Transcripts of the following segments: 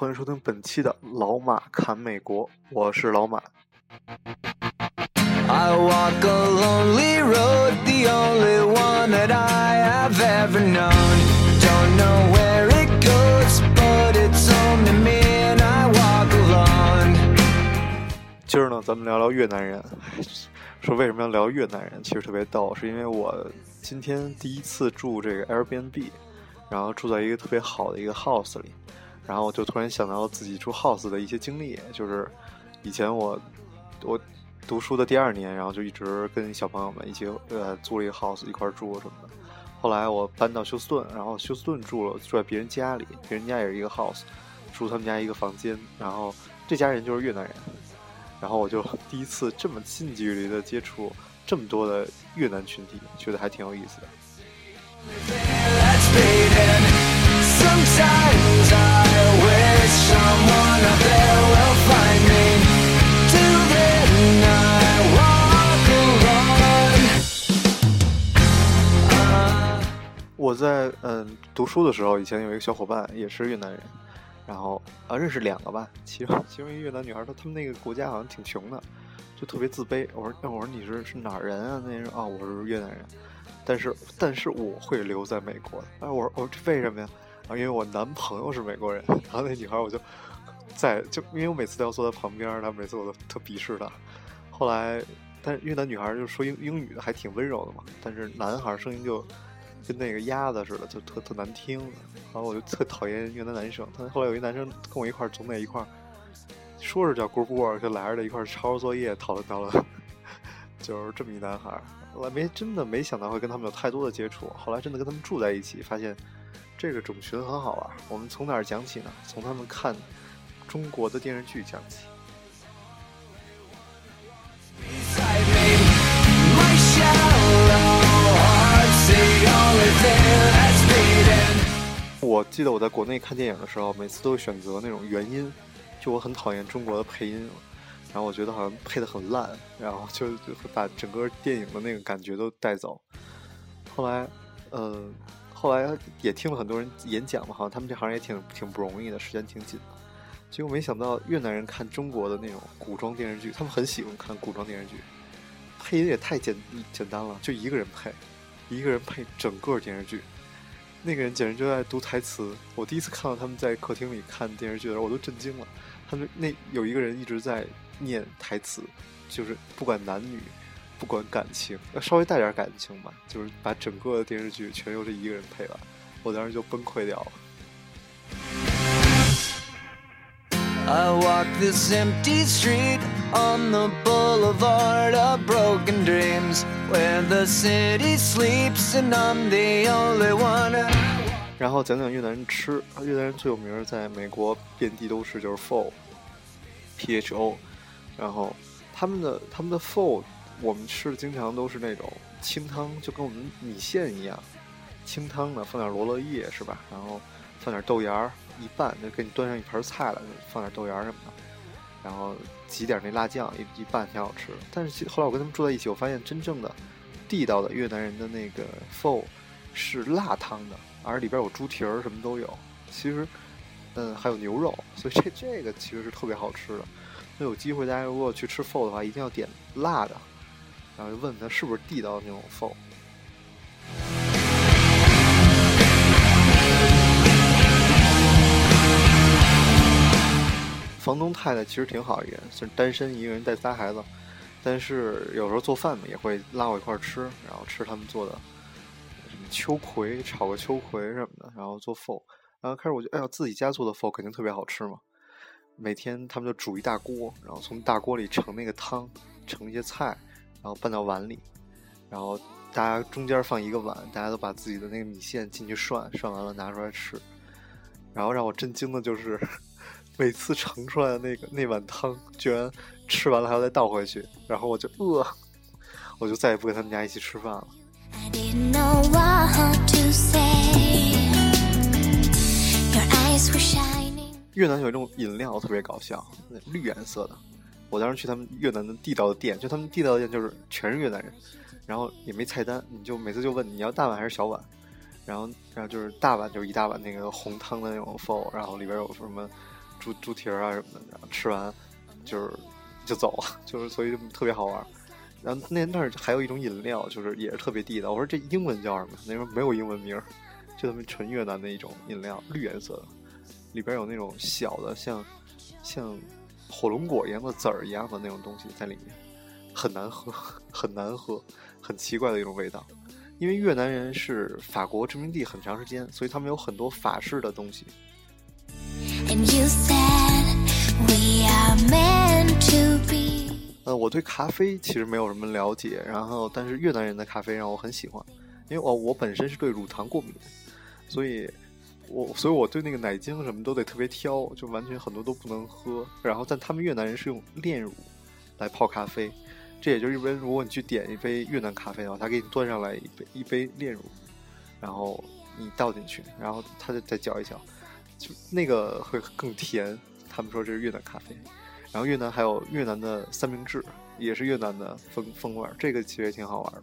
欢迎收听本期的《老马侃美国》，我是老马。I walk a lonely road, the only one that I have ever known. Don't know where it goes, but it's home to me, and I walk alone. 今儿呢，咱们聊聊越南人。说为什么要聊越南人？其实特别逗，是因为我今天第一次住这个 Airbnb，然后住在一个特别好的一个 house 里。然后我就突然想到了自己住 house 的一些经历，就是以前我我读书的第二年，然后就一直跟小朋友们一起呃租了一个 house 一块住什么的。后来我搬到休斯顿，然后休斯顿住了住在别人家里，别人家也是一个 house，住他们家一个房间。然后这家人就是越南人，然后我就第一次这么近距离的接触这么多的越南群体，觉得还挺有意思的。我在嗯读书的时候，以前有一个小伙伴也是越南人，然后啊认识两个吧，其中 其中一个越南女孩，她他们那个国家好像挺穷的，就特别自卑。我说那我说你是是哪人啊？那人啊我是越南人，但是但是我会留在美国的。哎我说我说为什么呀？啊因为我男朋友是美国人。然后那女孩我就在就因为我每次都要坐在旁边，她每次我都特鄙视她。后来但是越南女孩就说英英语还挺温柔的嘛，但是男孩声音就。跟那个鸭子似的，就特特难听。然后我就特讨厌越南男生。他后来有一男生跟我一块儿总在一块儿，说是叫咕咕，就来着的一块儿抄作业、讨论讨论，就是这么一男孩儿。我没真的没想到会跟他们有太多的接触。后来真的跟他们住在一起，发现这个种群很好玩。我们从哪儿讲起呢？从他们看中国的电视剧讲起。我记得我在国内看电影的时候，每次都会选择那种原音，就我很讨厌中国的配音，然后我觉得好像配的很烂，然后就就会把整个电影的那个感觉都带走。后来，呃，后来也听了很多人演讲嘛，好像他们这行也挺挺不容易的，时间挺紧的。结果没想到越南人看中国的那种古装电视剧，他们很喜欢看古装电视剧，配音也太简简单了，就一个人配。一个人配整个电视剧，那个人简直就在读台词。我第一次看到他们在客厅里看电视剧的时候，我都震惊了。他们那有一个人一直在念台词，就是不管男女，不管感情，稍微带点感情吧，就是把整个电视剧全由这一个人配完。我当时就崩溃掉了。I walk this empty street on the boulevard of broken dreams where the city sleeps and I'm the only one 然后讲讲越南人吃，越南人最有名在美国遍地都是就是 pho，p h o，然后他们的他们的 pho 我们吃的经常都是那种清汤，就跟我们米线一样，清汤的放点罗勒叶是吧？然后放点豆芽儿。一拌就给你端上一盘菜了，放点豆芽什么的，然后挤点那辣酱，一一拌挺好吃的。但是后来我跟他们住在一起，我发现真正的地道的越南人的那个 pho 是辣汤的，而里边有猪蹄儿什么都有。其实，嗯，还有牛肉，所以这这个其实是特别好吃的。那有机会大家如果去吃 pho 的话，一定要点辣的，然后就问他是不是地道的那种饭。房东太太其实挺好一个人，是单身一个人带仨孩子，但是有时候做饭嘛也会拉我一块儿吃，然后吃他们做的什么秋葵炒个秋葵什么的，然后做 pho，然后开始我就哎呀自己家做的 pho 肯定特别好吃嘛，每天他们就煮一大锅，然后从大锅里盛那个汤，盛一些菜，然后拌到碗里，然后大家中间放一个碗，大家都把自己的那个米线进去涮，涮完了拿出来吃，然后让我震惊的就是。每次盛出来的那个那碗汤，居然吃完了还要再倒回去，然后我就饿，我就再也不跟他们家一起吃饭了。越南有一种饮料特别搞笑，绿颜色的。我当时去他们越南的地道的店，就他们地道的店就是全是越南人，然后也没菜单，你就每次就问你要大碗还是小碗，然后然后就是大碗就是一大碗那个红汤的那种 f o 然后里边有什么。猪猪蹄儿啊什么的，然后吃完就是就走了，就是所以就特别好玩。然后那那儿还有一种饮料，就是也是特别地道。我说这英文叫什么？那时候没有英文名，就他们纯越南的一种饮料，绿颜色的，里边有那种小的像像火龙果一样的籽儿一样的那种东西在里面，很难喝，很难喝，很奇怪的一种味道。因为越南人是法国殖民地很长时间，所以他们有很多法式的东西。呃，我对咖啡其实没有什么了解，然后但是越南人的咖啡让我很喜欢，因为我我本身是对乳糖过敏，所以我所以我对那个奶精什么都得特别挑，就完全很多都不能喝。然后但他们越南人是用炼乳来泡咖啡。这也就是一般，如果你去点一杯越南咖啡的话，他给你端上来一杯一杯炼乳，然后你倒进去，然后他就再搅一搅，就那个会更甜。他们说这是越南咖啡。然后越南还有越南的三明治，也是越南的风风味儿，这个其实也挺好玩的。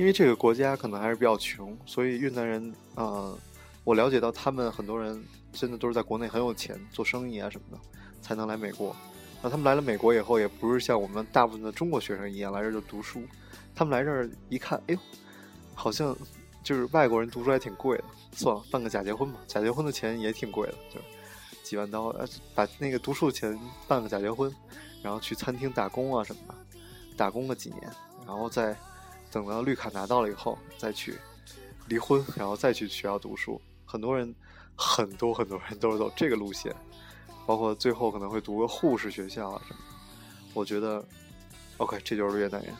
因为这个国家可能还是比较穷，所以越南人，呃，我了解到他们很多人。真的都是在国内很有钱，做生意啊什么的，才能来美国。那他们来了美国以后，也不是像我们大部分的中国学生一样来这儿就读书。他们来这儿一看，哎，好像就是外国人读书还挺贵的。算了，办个假结婚吧，假结婚的钱也挺贵的，就几万刀。呃，把那个读书的钱办个假结婚，然后去餐厅打工啊什么的，打工个几年，然后再等到绿卡拿到了以后，再去离婚，然后再去学校读书。很多人。很多很多人都是走这个路线，包括最后可能会读个护士学校啊什么。我觉得，OK，这就是越南人。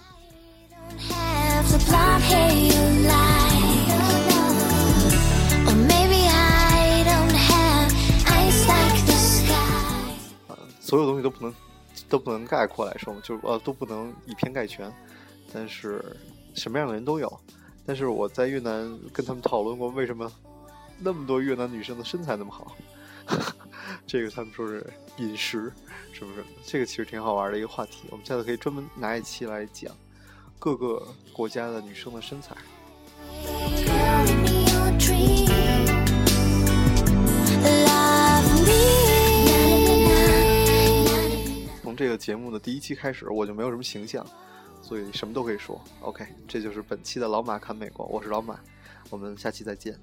所有东西都不能都不能概括来说，就是呃都不能以偏概全。但是什么样的人都有。但是我在越南跟他们讨论过为什么。那么多越南女生的身材那么好，这个他们说是饮食，是不是？这个其实挺好玩的一个话题，我们下次可以专门拿一期来讲各个国家的女生的身材。从这个节目的第一期开始，我就没有什么形象，所以什么都可以说。Ok 这就是本期的老马侃美国我是老马我们下期再见。